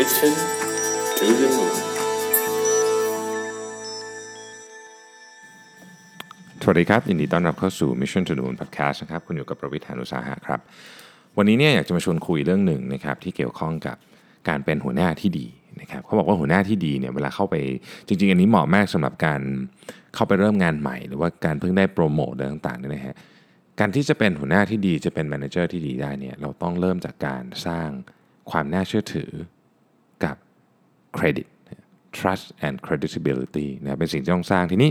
Mission to the Moon สวัสดีครับ ยินดีต้อนรับเข้าสู่ Mission to the Moon Podcast นะครับ คุณอยู่กับประวิทยานุสาหะครับ วันนี้เนี่ยอยากจะมาชวนคุยเรื่องหนึ่งนะครับที่เกี่ยวข้องกับการเป็นหัวหน้าที่ดีนะครับเขาบอกว่าหัวหน้าที่ดีเนี่ยเวลาเข้าไปจริง ๆ อันนี้เหมาะมากสำหรับการเข้าไปเริ่มงานใหม่ หรือว่าการเพิ่งได้โปรโมทอะไรต่างๆเนี่ยนะฮะการที่จะเป็นหัวหน้าที่ดีจะเป็นแมเนเจอร์ที่ดีได้เนี่ยเราต้องเริ่มจากการสร้างความน่าเชื่อถือ credit trust and credibility นะเป็นสิ่งที่ต้องสร้างทีนี้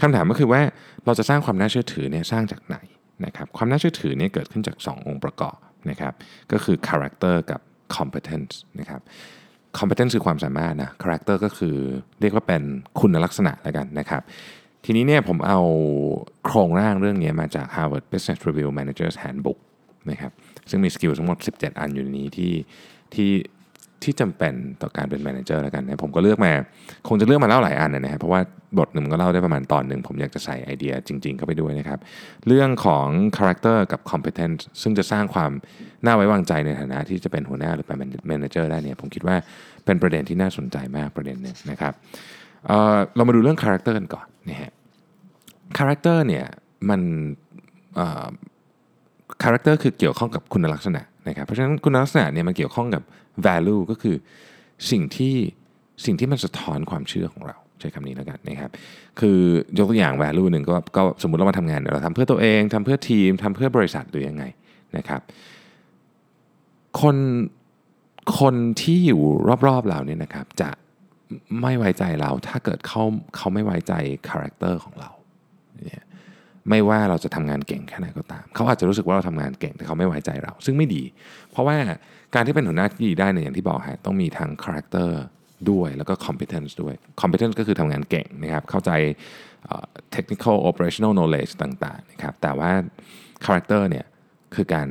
คำถามก็คือว่าเราจะสร้างความน่าเชื่อถือเนี่ยสร้างจากไหนนะครับความน่าเชื่อถือเนี่ยเกิดขึ้นจาก 2 องค์ประกอบนะครับก็คือ character กับ competence นะครับ competence คือความสามารถนะ character ก็คือเรียกว่าเป็นคุณลักษณะแล้วกันนะครับ ทีนี้เนี่ยผมเอาโครงร่างเรื่องนี้มาจาก Harvard Business Review Managers Handbook นะครับซึ่งมี skill ทั้งหมด 17 อันอยู่ในนี้ที่ที่ ที่จำเป็นต่อการเป็น manager แล้วกันนะผมก็เลือกมา คงจะเลือกมาเล่าหลายอันนะฮะเพราะว่าบทหนึ่งมันก็เล่าได้ประมาณตอนหนึ่ง ผมอยากจะใส่ไอเดียจริง ๆ เข้าไปด้วยนะครับ เรื่องของ character กับ competence ซึ่งจะสร้างความน่าไว้วางใจในฐานะที่จะเป็นหัวหน้าหรือเป็น manager ได้เนี่ยผมคิดว่าเป็นประเด็นที่น่าสนใจมากประเด็นหนึงนะครับเรามาดูเรื่อง character กันก่อนนะฮะ character เนี่ยมันเอ่อ character คือเกี่ยวข้องกับคุณลักษณะนะครับเพราะฉะนั้นคุณลักษณะเนี่ยมันเกี่ยวข้องกับ value ก็คือสิ่งที่สิ่งที่มันสะท้อนความเชื่อของเราใช้คำนี้แล้วกันนะครับ คือยกตัวอย่าง value หนึ่งก็ก็สมมติเรามาทำงานเราทำเพื่อตัวเองทำเพื่อทีมทำเพื่อบริษัทหรือยังไงนะครับ คนคนที่อยู่รอบๆเราเนี่ยนะครับจะไม่ไว้ใจเราถ้าเกิดเขาเขาไม่ไว้ใจ character ของเราเนี่ยไม่ว่าเราจะทำงานเก่งแค่ไหนก็ตาม เขาอาจจะรู้สึกว่าเราทำงานเก่งแต่เขาไม่ไว้ใจเรา ซึ่งไม่ดี เพราะว่า การที่เป็นหัวหน้าที่ดีได้เนี่ยอย่างที่บอกฮะต้องมีทั้ง character ด้วยแล้วก็ competence ด้วย competence ก็คือทำงานเก่งนะครับ เข้าใจเอ่อ technical operational knowledge ต่างๆนะครับแต่ว่า character เนี่ยคือการ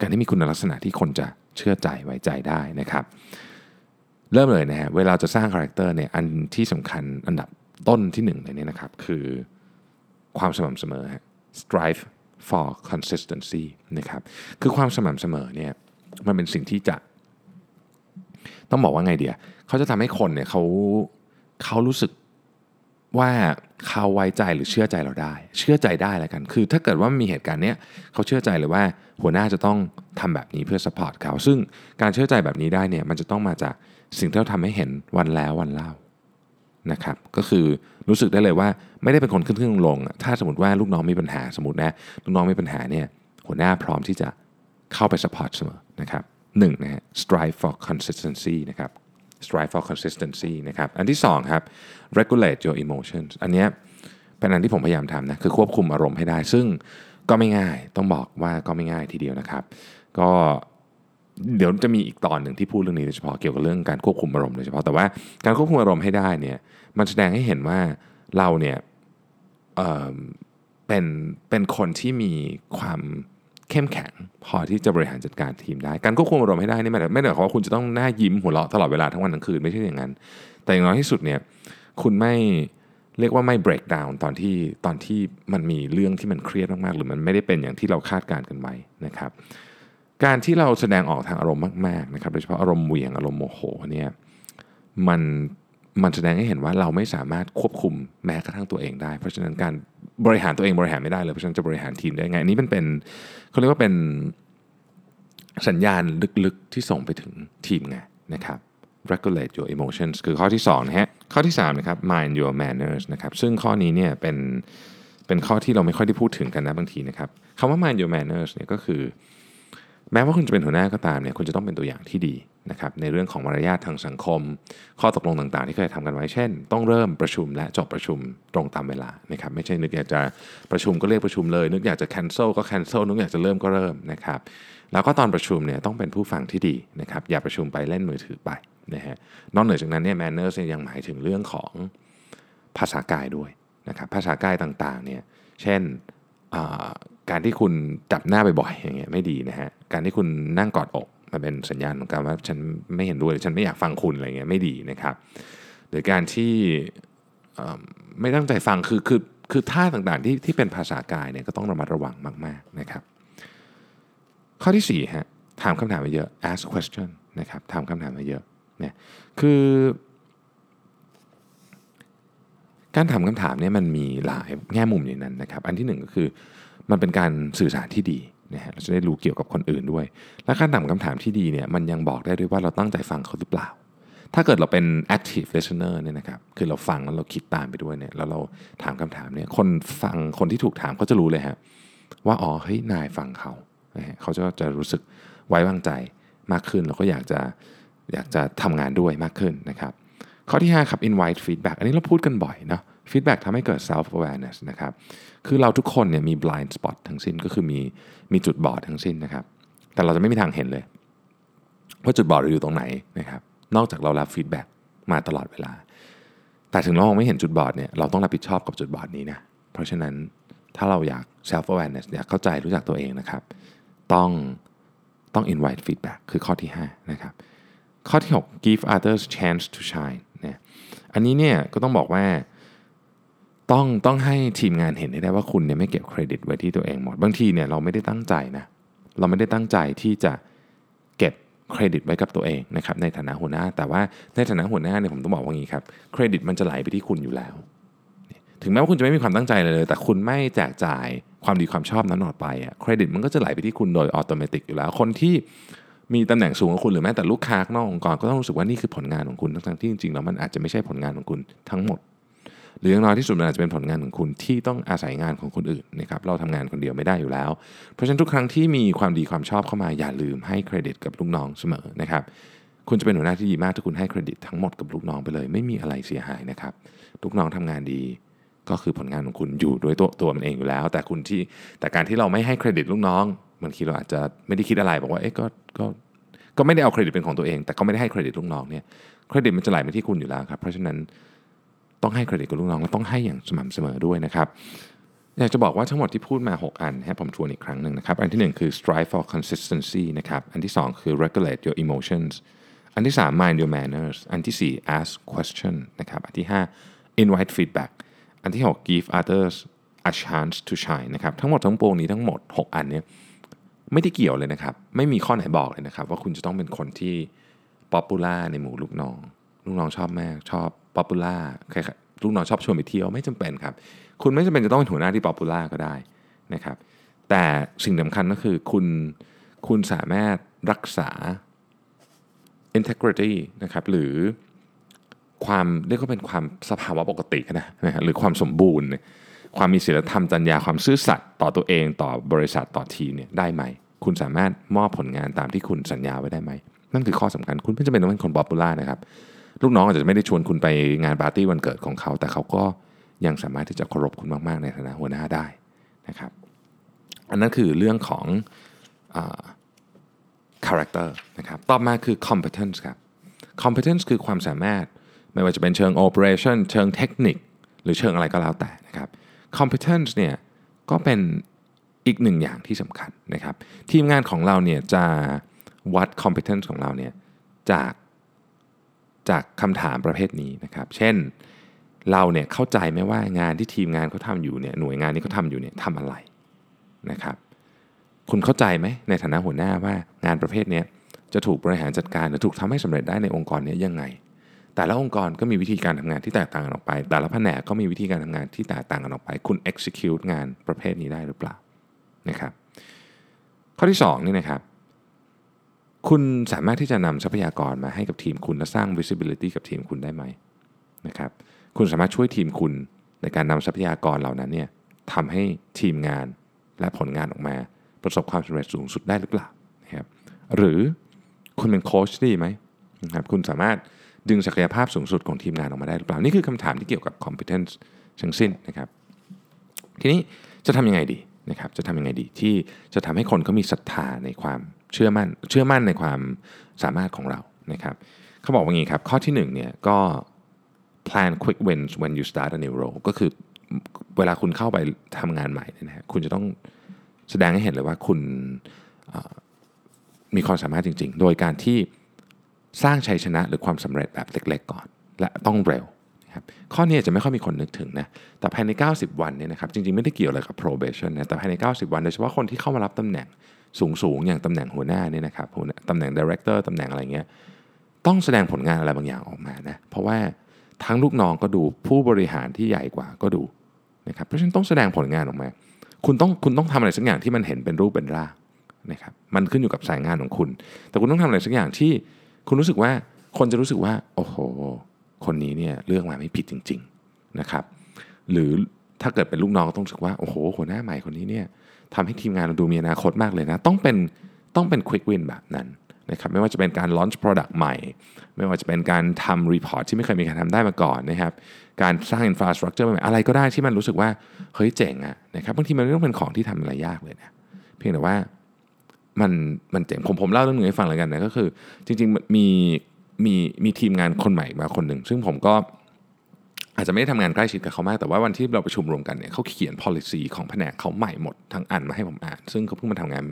การที่มีคุณลักษณะที่คนจะเชื่อใจไว้ใจได้นะครับ เริ่มเลยนะฮะเวลาจะสร้างคาแรคเตอร์เนี่ยอันที่สำคัญอันดับต้นที่หนึ่งเลยเนี่ยนะครับ คือความสม่ำเสมอฮะ strive for consistency นะครับคือความสม่ำเสมอเนี่ย มันเป็นสิ่งที่จะ ต้องบอกว่าไงเดียเขาจะทำให้คนเนี่ยเขาเขารู้สึกว่าเขาไว้ใจหรือเชื่อใจเราได้ เชื่อใจได้แล้วกัน คือถ้าเกิดว่ามีเหตุการณ์เนี้ยเขาเชื่อใจเลยว่าหัวหน้าจะต้องทำแบบนี้เพื่อ support เขาซึ่งการเชื่อใจแบบนี้ได้เนี่ยมันจะต้องมาจากสิ่งที่เราทำให้เห็นวันแล้ววันเล่านะครับก็คือรู้สึกได้เลยว่าไม่ได้เป็นคนขึ้นขึ้นลงลงถ้าสมมติว่าลูกน้องมีปัญหาสมมตินะลูกน้องมีปัญหาเนี่ยหัวหน้าพร้อมที่จะเข้าไป support เสมอ นะครับหนึ่งนะฮะ strive for consistency นะครับ strive for consistency นะครับ อันที่สองครับ regulate your emotions อันเนี้ยเป็นอันที่ผมพยายามทำนะ คือควบคุมอารมณ์ให้ได้ ซึ่งก็ไม่ง่าย ต้องบอกว่าก็ไม่ง่ายทีเดียวนะครับ ก็เดี๋ยวจะมีอีกตอนหนึ่งที่พูดเรื่องนี้โดยเฉพาะเกี่ยวกับเรื่องการควบคุมอารมณ์โดยเฉพาะ แต่ว่าการควบคุมอารมณ์ให้ได้เนี่ย มันแสดงให้เห็นว่าเราเนี่ยเเป็นเป็นคนที่มีความ เข้มแข็งพอที่จะบริหารจัดการทีมได้ การควบคุมอารมณ์ให้ได้นี่ไม่ได้ไม่ได้หมายความว่าคุณจะต้องหน้ายิ้มหัวเราะตลอดเวลาทั้งวันทั้งคืนไม่ใช่อย่างนั้น แต่อย่างน้อยที่สุดเนี่ยคุณไม่เรียกว่าไม่ break down ตอนที่ตอนที่มันมีเรื่องที่มันเครียดมากๆ หรือมันไม่ได้เป็นอย่างที่เราคาดการณ์กันไว้นะครับ การที่เราแสดงออกทางอารมณ์มากๆนะครับโดยเฉพาะอารมณ์เหวี่ยงอารมณ์โมโหเนี่ยมันมันแสดงให้เห็นว่าเราไม่สามารถควบคุมแม้กระทั่งตัวเองได้ เพราะฉะนั้นการ บริหารตัวเองบริหารไม่ได้เลยเพราะฉะนั้นจะบริหารทีมได้ไงอันนี้มันเป็นเขาเรียกว่าเป็นสัญญาณลึกๆที่ส่งไปถึงทีมไงนะครับ regulate your emotions คือข้อที่2นะฮะข้อที่3นะครับ mind your manners นะครับซึ่งข้อนี้เนี่ยเป็นเป็นข้อที่เราไม่ค่อยได้พูดถึงกันนะบางทีนะครับคำว่า mind your manners เนี่ยก็คือ แม้ว่าคุณจะเป็นหัวหน้าก็ตามเนี่ยคุณจะต้องเป็นตัวอย่างที่ดี นะครับในเรื่องของมารยาททางสังคม ข้อตกลงต่างๆ ที่เคยทำกันไว้เช่น ต้องเริ่มประชุมและจบประชุมตรงตามเวลานะครับไม่ใช่นึกอยากจะประชุมก็เรียกประชุมเลย นึกอยากจะ cancel ก็ cancel นึกอยากจะเริ่มก็เริ่มนะครับแล้วก็ตอนประชุมเนี่ยต้องเป็นผู้ฟังที่ดีนะครับอย่าประชุมไปเล่นมือถือไปนะฮะนอกเหนือจากนั้นเนี่ย manners เนี่ยยังหมายถึงเรื่องของภาษากายด้วยนะครับภาษากายต่างๆเนี่ยเช่นการที่คุณจับหน้าบ่อยๆอย่างเงี้ยไม่ดีนะฮะการที่คุณนั่งกอดอก มันเป็นสัญญาณของการว่าฉันไม่เห็นด้วยฉันไม่อยากฟังคุณอะไรเงี้ยไม่ดีนะครับ หรือการที่ไม่ตั้งใจฟังคือคือคือท่าต่างๆที่ที่เป็นภาษากายเนี่ยก็ต้องระมัดระวังมาก ๆนะครับ ข้อที่4ฮะถามคำถามมาเยอะ ask question นะครับถามคำถามมาเยอะเนี่ยคือ การถามคำถามเนี่ยมันมีหลายแง่มุมอย่างนั้นนะครับ อันที่หนึ่งก็คือมันเป็นการสื่อสารที่ดี นะฮะเราจะได้รู้เกี่ยวกับคนอื่นด้วย และการถามคำถามที่ดีเนี่ยมันยังบอกได้ด้วยว่าเราตั้งใจฟังเขาหรือเปล่า ถ้าเกิดเราเป็น active listener เนี่ยนะครับคือเราฟังแล้วเราคิดตามไปด้วยเนี่ยแล้วเราถามคำถามเนี่ยคนฟังคนที่ถูกถามเขาจะรู้เลยฮะว่าอ๋อเฮ้ยนายฟังเขาเขาจะจะรู้สึกไว้วางใจมากขึ้น แล้วก็อยากจะอยากจะทำงานด้วยมากขึ้นนะครับข้อที่ 5 ครับ invite feedback อันนี้เราพูดกันบ่อยเนาะ feedback ทำให้เกิด self awareness นะครับ คือเราทุกคนเนี่ยมี blind spot ทั้งสิ้นก็คือมีมีจุดบอดทั้งสิ้นนะครับ แต่เราจะไม่มีทางเห็นเลยว่าจุดบอดเราอยู่ตรงไหนนะครับ นอกจากเรารับ feedback มาตลอดเวลา แต่ถึงเราไม่เห็นจุดบอดเนี่ยเราต้องรับผิดชอบกับจุดบอดนี้นะ เพราะฉะนั้นถ้าเราอยาก self awareness อยากเข้าใจรู้จักตัวเองนะครับ ต้องต้อง invite feedback คือข้อที่ 5 นะครับ ข้อที่ 6 give others chance to shine เนี่ยอันนี้เนี่ยก็ต้องบอกว่า ต้องต้องให้ทีมงานเห็นให้ได้ว่าคุณเนี่ยไม่เก็บเครดิตไว้ที่ตัวเองหมด บางทีเนี่ยเราไม่ได้ตั้งใจนะ เราไม่ได้ตั้งใจที่จะเก็บเครดิตไว้กับตัวเองนะครับในฐานะหัวหน้า แต่ว่าในฐานะหัวหน้าเนี่ยผมต้องบอกว่างี้ครับเครดิตมันจะไหลไปที่คุณอยู่แล้ว ถึงแม้ว่าคุณจะไม่มีความตั้งใจเลย แต่คุณไม่แจกจ่ายความดีความชอบนั้นออกไปอะเครดิตมันก็จะไหลไปที่คุณโดยอัตโนมัติอยู่แล้ว คนที่มีตำแหน่งสูงกว่าคุณหรือแม้แต่ลูกค้านอกองค์กรก็ต้องรู้สึกว่านี่คือผลงานของคุณทั้งๆที่จริงๆแล้วมันอาจจะไม่ใช่ผลงานของคุณทั้งหมด หรืออย่างน้อยที่สุดมันอาจจะเป็นผลงานของคุณที่ต้องอาศัยงานของคนอื่นนะครับเราทำงานคนเดียวไม่ได้อยู่แล้ว เพราะฉะนั้นทุกครั้งที่มีความดีความชอบเข้ามาอย่าลืมให้เครดิตกับลูกน้องเสมอนะครับคุณจะเป็นหัวหน้าที่ดีมากถ้าคุณให้เครดิตทั้งหมดกับลูกน้องไปเลย ไม่มีอะไรเสียหายนะครับลูกน้องทำงานดีก็คือผลงานของคุณอยู่ด้วยตัวตัวมันเองอยู่แล้ว แต่คุณที่แต่การที่เราไม่ให้เครดิตลูกน้องบางทีเราอาจจะไม่ได้คิดอะไรบอกว่าเอ๊ะก็ก็ก็ไม่ได้เอาเครดิตเป็นของตัวเอง แต่ก็ไม่ได้ให้เครดิตลูกน้องเนี่ยเครดิตมันจะไหลไปที่คุณอยู่แล้วครับเพราะฉะนั้น ต้องให้เครดิตกับลูกน้องและต้องให้อย่างสม่ำเสมอด้วยนะครับอยากจะบอกว่าทั้งหมดที่พูดมา 6 อันให้ผมทวนอีกครั้งหนึ่งนะครับ อันที่ 1 คือ strive for consistency นะครับ อันที่ 2 คือ regulate your emotions อันที่ 3 mind your manners อันที่ 4 ask question นะครับ อันที่ 5 invite feedback อันที่ 6 give others a chance to shine นะครับ ทั้งหมดทั้งปวงนี้ทั้งหมด 6 อันนี้ไม่ได้เกี่ยวเลยนะครับ ไม่มีข้อไหนบอกเลยนะครับ ว่าคุณจะต้องเป็นคนที่ popular ในหมู่ลูกน้อง ลูกน้องชอบมากชอบ popular ใครลูกน้องชอบชวนไปเที่ยวไม่จำเป็นครับ คุณไม่จำเป็นจะต้องเป็นหัวหน้าที่ popular ก็ได้นะครับ แต่สิ่งสำคัญก็คือคุณคุณสามารถรักษา integrity นะครับหรือความเรียกว่าเป็นความสภาวะปกตินะนะหรือความสมบูรณ์ ความมีศีลธรรมจรรยาความซื่อสัตย์ต่อตัวเองต่อบริษัทต่อทีเนี่ยได้ไหม คุณสามารถมอบผลงานตามที่คุณสัญญาไว้ได้ไหม นั่นคือข้อสำคัญคุณไม่จำเป็นต้องเป็นคนป๊อปปูล่านะครับ ลูกน้องอาจจะไม่ได้ชวนคุณไปงานปาร์ตี้วันเกิดของเขา แต่เขาก็ยังสามารถที่จะเคารพคุณมากๆ ในฐานะหัวหน้าได้นะครับ อันนั้นคือเรื่องของอ่า character นะครับ ต่อมาคือ competence ครับ competence คือความสามารถไม่ว่าจะเป็นเชิง operation เชิงเทคนิค หรือเชิงอะไรก็แล้วแต่นะครับ competence เนี่ยก็เป็นอีกหนึ่งอย่างที่สำคัญนะครับ ทีมงานของเราเนี่ยจะวัด competence ของเราเนี่ยจาก จากคำถามประเภทนี้นะครับ เช่นเราเนี่ยเข้าใจไหมว่างานที่ทีมงานเขาทำอยู่เนี่ยหน่วยงานนี้เขาทำอยู่เนี่ยทำอะไรนะครับ คุณเข้าใจไหมในฐานะหัวหน้าว่างานประเภทนี้จะถูกบริหารจัดการหรือถูกทำให้สำเร็จได้ในองค์กรนี้ยังไง แต่ละองค์กรก็มีวิธีการทำงานที่แตกต่างกันออกไป แต่ละแผนกก็มีวิธีการทำงานที่แตกต่างกันออกไป คุณ execute งานประเภทนี้ได้หรือเปล่านะครับ ข้อที่2นี่นะครับ คุณสามารถที่จะนำทรัพยากรมาให้กับทีมคุณและสร้าง visibility กับทีมคุณได้ไหมนะครับคุณสามารถช่วยทีมคุณในการนำทรัพยากรเหล่านั้นเนี่ยทำให้ทีมงานและผลงานออกมา ประสบความสำเร็จสูงสุดได้หรือเปล่านะครับหรือคุณเป็นโค้ชดีไหมนะครับคุณสามารถดึงศักยภาพสูงสุดของทีมงานออกมาได้หรือเปล่า นี่คือคำถามที่เกี่ยวกับ competence ทั้งสิ้นนะครับ ทีนี้จะทำยังไงดีนะครับจะทำยังไงดีที่จะทำให้คนเขามีศรัทธาในความ เชื่อมั่นเชื่อมั่นในความสามารถของเรานะครับเขาบอกว่าอย่างนี้ครับ ข้อที่1เนี่ยก็ plan quick wins when you start a new role ก็คือเวลาคุณเข้าไปทำงานใหม่เนยนะฮะคุณจะต้องแสดงให้เห็นเลยว่าคุณมีความสามารถจริง ๆ โดยการที่สร้างชัยชนะหรือความสำเร็จแบบเล็ก ๆ ก่อน และต้องเร็วนะครับข้อนี้จะไม่ค่อยมีคนนึกถึงนะ แต่ภายใน 90 วันเนี่ยนะครับ จริง ๆ ไม่ได้เกี่ยวอะไรกับ probation นะ แต่ภายใน 90 วัน โดยเฉพาะคนที่เข้ามารับตำแหน่ง สูงๆ อย่างตำแหน่งหัวหน้าเนี่ยนะครับหัวตำแหน่ง director ตำแหน่งอะไรเงี้ยต้องแสดงผลงานอะไรบางอย่างออกมานะเพราะว่าทั้งลูกน้องก็ดูผู้บริหารที่ใหญ่กว่าก็ดูนะครับเพราะฉะนั้นต้องแสดงผลงานออกมา คุณต้องคุณต้องทำอะไรสักอย่างที่มันเห็นเป็นรูปเป็นร่างนะครับมันขึ้นอยู่กับสายงานของคุณ แต่คุณต้องทำอะไรสักอย่างที่คุณรู้สึกว่าคนจะรู้สึกว่า โอ้โห คนนี้เนี่ยเลือกมาไม่ผิดจริง ๆนะครับ หรือ ถ้าเกิดเป็นลูกน้องก็ต้องรู้สึกว่าโอ้โหหัวหน้าใหม่คนนี้เนี่ยทำให้ทีมงานเราดูมีอนาคตมากเลยนะ ต้องเป็นต้องเป็น quick win แบบนั้นนะครับไม่ว่าจะเป็นการ launch product ใหม่ ไม่ว่าจะเป็นการทำ report ที่ไม่เคยมีใครทำได้มาก่อนนะครับการสร้าง infrastructure ใหม่อะไรก็ได้ที่มันรู้สึกว่าเฮ้ยเจ๋งอะนะครับบางทีมันไม่ต้องเป็นของที่ทำอะไรยากเลยนะเพียงแต่ว่ามันมันเจ๋งผมผมเล่าเรื่องหนึงให้ฟังเลยกันนะก็คือ จริงๆมีมีมีทีมงานคนใหม่มาคนหนึ่งซึ่งผมก็ อาจจะไม่ได้ทำงานใกล้ชิดกับเขามาก แต่ว่าวันที่เราประชุมรวมกันเนี่ยเขาเขียน policy ของแผนกเขาใหม่หมดทั้งอันมาให้ผมอ่าน ซึ่งเขาเพิ่งมาทำงาน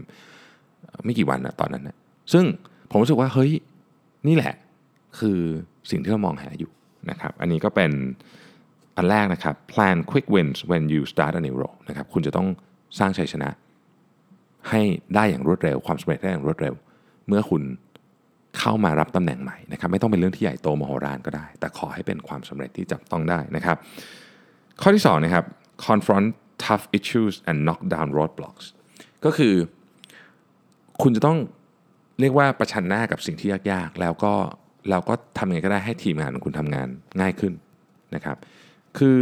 ไม่กี่วันนะตอนนั้นนะซึ่งผมรู้สึกว่าเฮ้ยนี่แหละคือสิ่งที่เรามองหาอยู่นะครับ อันนี้ก็เป็นอันแรกนะครับ plan quick wins when you start a new role นะครับคุณจะต้องสร้างชัยชนะ ให้ได้อย่างรวดเร็ว ความสำเร็จได้อย่างรวดเร็ว เมื่อคุณ เข้ามารับตำแหน่งใหม่นะครับไม่ต้องเป็นเรื่องที่ใหญ่โตมโหฬารก็ได้ แต่ขอให้เป็นความสำเร็จที่จับต้องได้นะครับ ข้อที่2นะครับ confront tough issues and knock down roadblocks ก็คือ คุณจะต้องเรียกว่าประชันหน้ากับสิ่งที่ยากๆ แล้วก็แล้วก็ทำยังไงก็ได้ให้ทีมงานของคุณทำงานง่ายขึ้นนะครับ คือ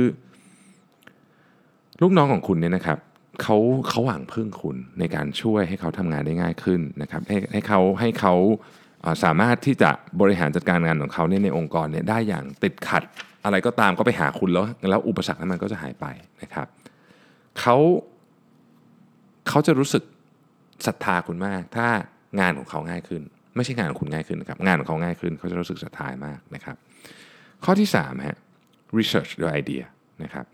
ลูกน้องของคุณเนี่ยนะครับเขาเขาหวังพึ่งคุณในการช่วยให้เขาทำงานได้ง่ายขึ้นนะครับให้ให้เขาให้เขา สามารถที่จะบริหารจัดการงานของเขาเนี่ยในองค์กรเนี่ยได้อย่างติดขัด อะไรก็ตามก็ไปหาคุณแล้ว แล้วอุปสรรคนั้นมันก็จะหายไปนะครับเขาเขาจะรู้สึกศรัทธาคุณมาก ถ้างานของเขาง่ายขึ้น ไม่ใช่งานของคุณง่ายขึ้นนะครับงานของเขาง่ายขึ้นเขาจะรู้สึกศรัทธามากนะครับ ข้อที่3ฮะ research your idea นะครับ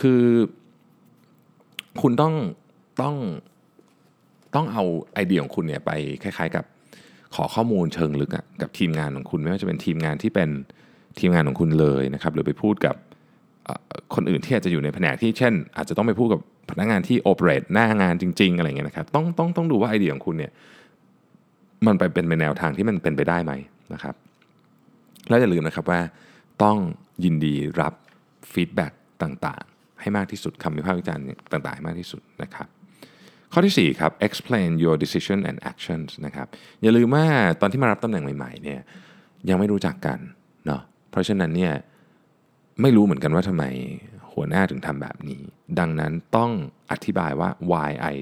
คือคุณต้องต้องต้องเอาไอเดียของคุณเนี่ยไปคล้ายๆกับ ขอข้อมูลเชิงลึกกับทีมงานของคุณไม่ว่าจะเป็นทีมงานที่เป็นทีมงานของคุณเลยนะครับหรือไปพูดกับคนอื่นที่อาจจะอยู่ในแผนกที่เช่น อาจจะต้องไปพูดกับพนักงานที่โอเปเรตหน้างานจริง ๆ อะไรเงี้ยนะครับต้องต้องต้องดูว่าไอเดียของคุณเนี่ยมันไปเป็นไปแนวทางที่มันเป็นไปได้ไหมนะครับแล้วอย่าลืมนะครับว่าต้องยินดีรับ feedback ต่างๆ ให้มากที่สุดคำวิพากษ์วิจารณ์ต่างๆให้มากที่สุดนะครับ ข้อที่ 4 ครับ explain your decision and actions นะครับ อย่าลืมว่าตอนที่มารับตำแหน่งใหม่ๆเนี่ยยังไม่รู้จักกันเนาะ เพราะฉะนั้นเนี่ยไม่รู้เหมือนกันว่าทำไมหัวหน้าถึงทำแบบนี้ ดังนั้นต้องอธิบายว่า why I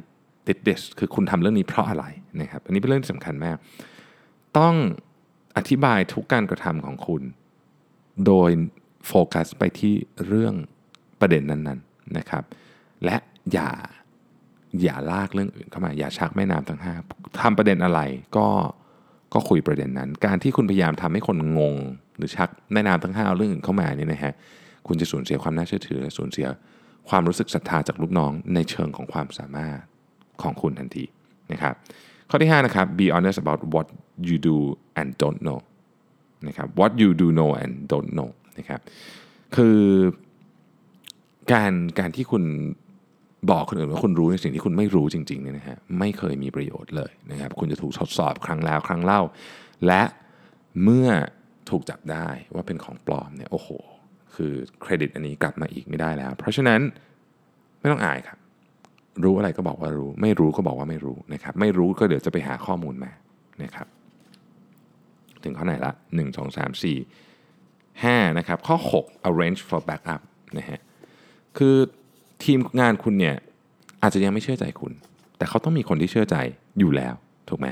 did this คือคุณทำเรื่องนี้เพราะอะไรนะครับ อันนี้เป็นเรื่องที่สำคัญมาก ต้องอธิบายทุกการกระทำของคุณ โดยโฟกัสไปที่เรื่องประเด็นนั้นๆนะครับ และอย่า อย่าลากเรื่องอื่นเข้ามา อย่าชักแม่น้ำทั้งห้าทำประเด็นอะไรก็ก็คุยประเด็นนั้น การที่คุณพยายามทำให้คนงง หรือชักแม่น้ำทั้งห้าเรื่องอื่นเข้ามาเนี่ยนะฮะคุณจะสูญเสียความน่าเชื่อถือและสูญเสียความรู้สึกศรัทธาจากลูกน้องในเชิงของความสามารถของคุณทันทีนะครับข้อที่5นะครับ be honest about what you do and don't know นะครับ what you do know and don't know นะครับคือการการที่คุณ บอกคนอื่นว่าคุณรู้ในสิ่งที่คุณไม่รู้จริงๆเนี่ยนะฮะไม่เคยมีประโยชน์เลยนะครับ คุณจะถูกทดสอบครั้งแล้วครั้งเล่า และเมื่อถูกจับได้ว่าเป็นของปลอมเนี่ยโอ้โห คือเครดิตอันนี้กลับมาอีกไม่ได้แล้ว เพราะฉะนั้นไม่ต้องอายครับรู้อะไรก็บอกว่ารู้ ไม่รู้ก็บอกว่าไม่รู้นะครับ ไม่รู้ก็เดี๋ยวจะไปหาข้อมูลมานะครับ ถึงข้อไหนละ 1 2 3 4 5นะครับข้อ 6 arrange for backup นะฮะคือ ทีมงานคุณเนี่ยอาจจะยังไม่เชื่อใจคุณ แต่เขาต้องมีคนที่เชื่อใจอยู่แล้วถูกไหม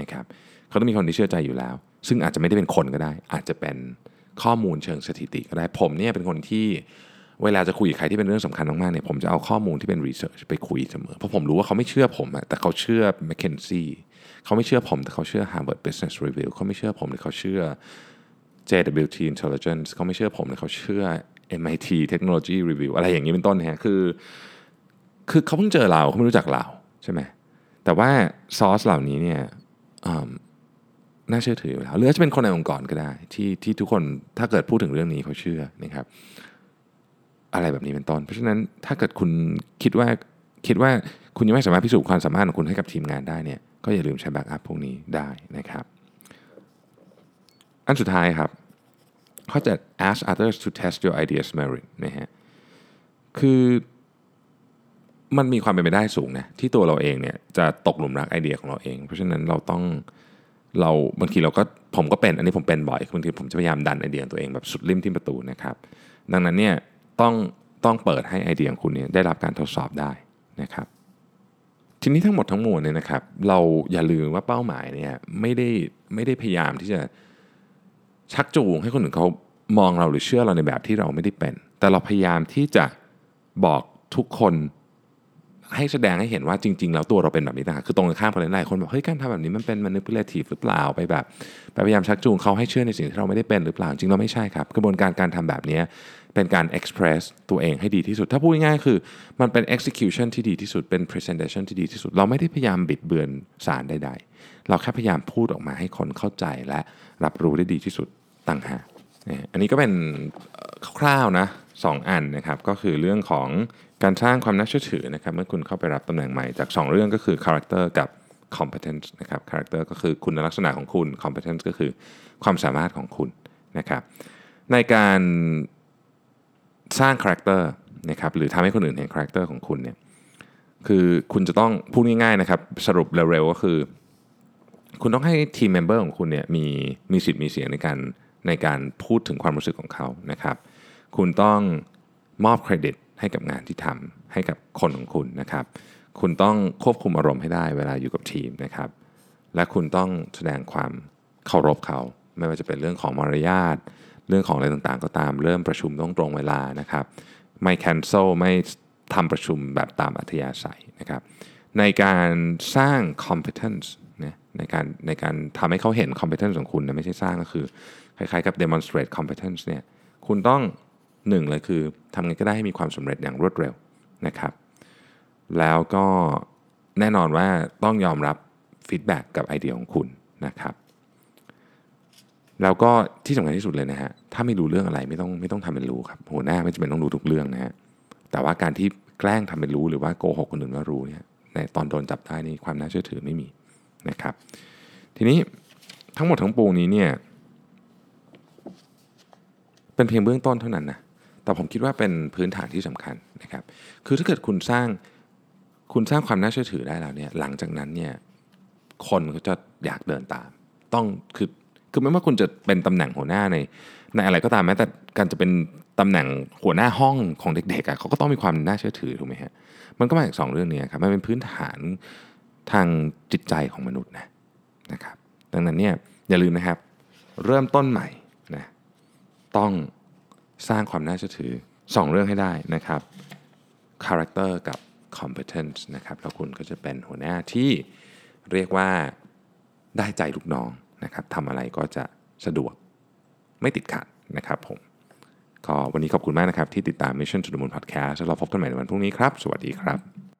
นะครับเขาต้องมีคนที่เชื่อใจอยู่แล้ว ซึ่งอาจจะไม่ได้เป็นคนก็ได้ อาจจะเป็นข้อมูลเชิงสถิติก็ได้ ผมเนี่ยเป็นคนที่เวลาจะคุยกับใครที่เป็นเรื่องสำคัญมากๆเนี่ยผมจะเอาข้อมูลที่เป็นรีเสิร์ชไปคุยเสมอ เพราะผมรู้ว่าเขาไม่เชื่อผมอะแต่เขาเชื่อ m c k เคนซี่เขาไม่เชื่อผมแต่เขาเชื่อ Harvard Business Review เขาไม่เชื่อผมแต่เขาเชื่อ JWT Intelligence เขาไม่เชื่อผมแต่เขาเชื่อ MIT Technology Review อะไรอย่างนี้เป็นต้นนะคือ คือเขาเพิ่งเจอเราเขาไม่รู้จักเราใช่ไหมแต่ว่าซอสเหล่านี้เนี่ยน่าเชื่อถืออยู่แล้วหรือจะเป็นคนในองค์กรก็ได้ ที่ที่ทุกคนถ้าเกิดพูดถึงเรื่องนี้เขาเชื่อนะครับ อะไรแบบนี้เป็นต้น เพราะฉะนั้นถ้าเกิดคุณคิดว่าคิดว่าคุณยังไม่สามารถพิสูจน์ความสามารถของคุณให้กับทีมงานได้เนี่ยก็อย่าลืมใช้แบ็กอัพพวกนี้ได้นะครับ อันสุดท้ายครับ ขาจะ ask others to test your ideas merit นะฮะคือมันมีความเป็นไปได้สูงนะที่ตัวเราเองเนี่ยจะตกหลุมรักไอเดียของเราเอง เพราะฉะนั้นเราต้องเราบางทีเราก็ผมก็เป็น อันนี้ผมเป็นบ่อยบางทีผมจะพยายามดันไอเดียของตัวเองแบบสุดริมที่ประตูนะครับดังนั้นเนี่ยต้องต้องเปิดให้ไอเดียของคุณเนี่ยได้รับการทดสอบได้นะครับ ทีนี้ทั้งหมดทั้งมวลเนี่ยนะครับ เราอย่าลืมว่าเป้าหมายเนี่ยไม่ได้ไม่ได้พยายามที่จะ ชักจูงให้คนอื่นเขามองเราหรือเชื่อเราในแบบที่เราไม่ได้เป็น แต่เราพยายามที่จะบอกทุกคนให้แสดงให้เห็นว่าจริง ๆ แล้วตัวเราเป็นแบบนี้นะคือตรงกันข้ามกันเลยหลายคนบอกเฮ้ยการทำแบบนี้มันเป็น manipulative หรือเปล่าไปแบบไปพยายามชักจูงเขาให้เชื่อในสิ่งที่เราไม่ได้เป็นหรือเปล่าจริงเราไม่ใช่ครับ กระบวนการการทำแบบนี้เป็นการ express ตัวเองให้ดีที่สุด ถ้าพูดง่ายๆคือมันเป็น execution ที่ดีที่สุดเป็น presentation ที่ดีที่สุด เราไม่ได้พยายามบิดเบือนสารใด ๆ เราแค่พยายามพูดออกมาให้คนเข้าใจและรับรู้ได้ดีที่สุด ต่างหากอันนี้ก็เป็นคร่าวๆนะสองอันนะครับก็คือเรื่องของการสร้างความน่าเชื่อถือนะครับเมื่อคุณเข้าไปรับตำแหน่งใหม่จาก 2 เรื่องก็คือ character กับ competence นะครับ character ก็คือคุณลักษณะของคุณ competence ก็คือความสามารถของคุณนะครับในการสร้าง character นะครับหรือทำให้คนอื่นเห็น character ของคุณเนี่ยคือคุณจะต้องพูดง่ายๆนะครับสรุปเร็วๆก็คือ คุณต้องให้ team member ของคุณเนี่ยมีมีสิทธิ์มีเสียงในการ ในการพูดถึงความรู้สึกของเขานะครับ คุณต้องมอบเครดิตให้กับงานที่ทำให้กับคนของคุณนะครับ คุณต้องควบคุมอารมณ์ให้ได้เวลาอยู่กับทีมนะครับ และคุณต้องแสดงความเคารพเขา ไม่ว่าจะเป็นเรื่องของมารยาทเรื่องของอะไรต่างๆ ก็ตามเริ่มประชุมต้องตรงเวลานะครับ ไม่ cancel ไม่ทำประชุมแบบตามอัธยาศัยนะครับ ในการสร้าง competence นะในการในการทำให้เขาเห็น competence ของคุณนะไม่ใช่สร้างก็คือ คล้ายๆกับ demonstrate competence เนี่ยคุณต้องหนึ่งเลยคือทำไงก็ได้ให้มีความสำเร็จอย่างรวดเร็วนะครับ แล้วก็แน่นอนว่าต้องยอมรับฟีดแบ็กกับไอเดียของคุณนะครับแล้วก็ที่สำคัญที่สุดเลยนะฮะถ้าไม่รู้เรื่องอะไรไม่ต้องไม่ต้องทำเป็นรู้ครับหัวหน้าไม่จำเป็นต้องรู้ทุกเรื่องนะฮะแต่ว่าการที่แกล้งทำเป็นรู้หรือว่าโกหกคนอื่นว่ารู้เนี่ยในตอนโดนจับได้นี่ความน่าเชื่อถือไม่มีนะครับ ทีนี้ทั้งหมดทั้งปวงนี้เนี่ย เป็นเพียงเบื้องต้นเท่านั้นนะแต่ผมคิดว่าเป็นพื้นฐานที่สำคัญนะครับ คือถ้าเกิดคุณสร้างคุณสร้างความน่าเชื่อถือได้แล้วเนี่ยหลังจากนั้นเนี่ยคนก็จะอยากเดินตาม ต้องคือคือไม่ว่าคุณจะเป็นตำแหน่งหัวหน้าในในอะไรก็ตามแม้แต่การจะเป็นตำแหน่งหัวหน้าห้องของเด็กๆอะเขาก็ต้องมีความน่าเชื่อถือถูกไหมฮะมันก็มาจากสองเรื่องนี้ครับมันเป็นพื้นฐานทางจิตใจของมนุษย์นะนะครับ ดังนั้นเนี่ยอย่าลืมนะครับ เริ่มต้นใหม่ ต้องสร้างความน่าเชื่อถือ 2 เรื่องให้ได้นะครับ character กับ competence นะครับแล้วคุณก็จะเป็นหัวหน้าที่เรียกว่าได้ใจลูกน้องนะครับทำอะไรก็จะสะดวกไม่ติดขัดนะครับผมก็วันนี้ขอบคุณมากนะครับที่ติดตาม Mission to the Moon Podcast แล้วเราพบกันใหม่ในวันพรุ่งนี้ครับ สวัสดีครับ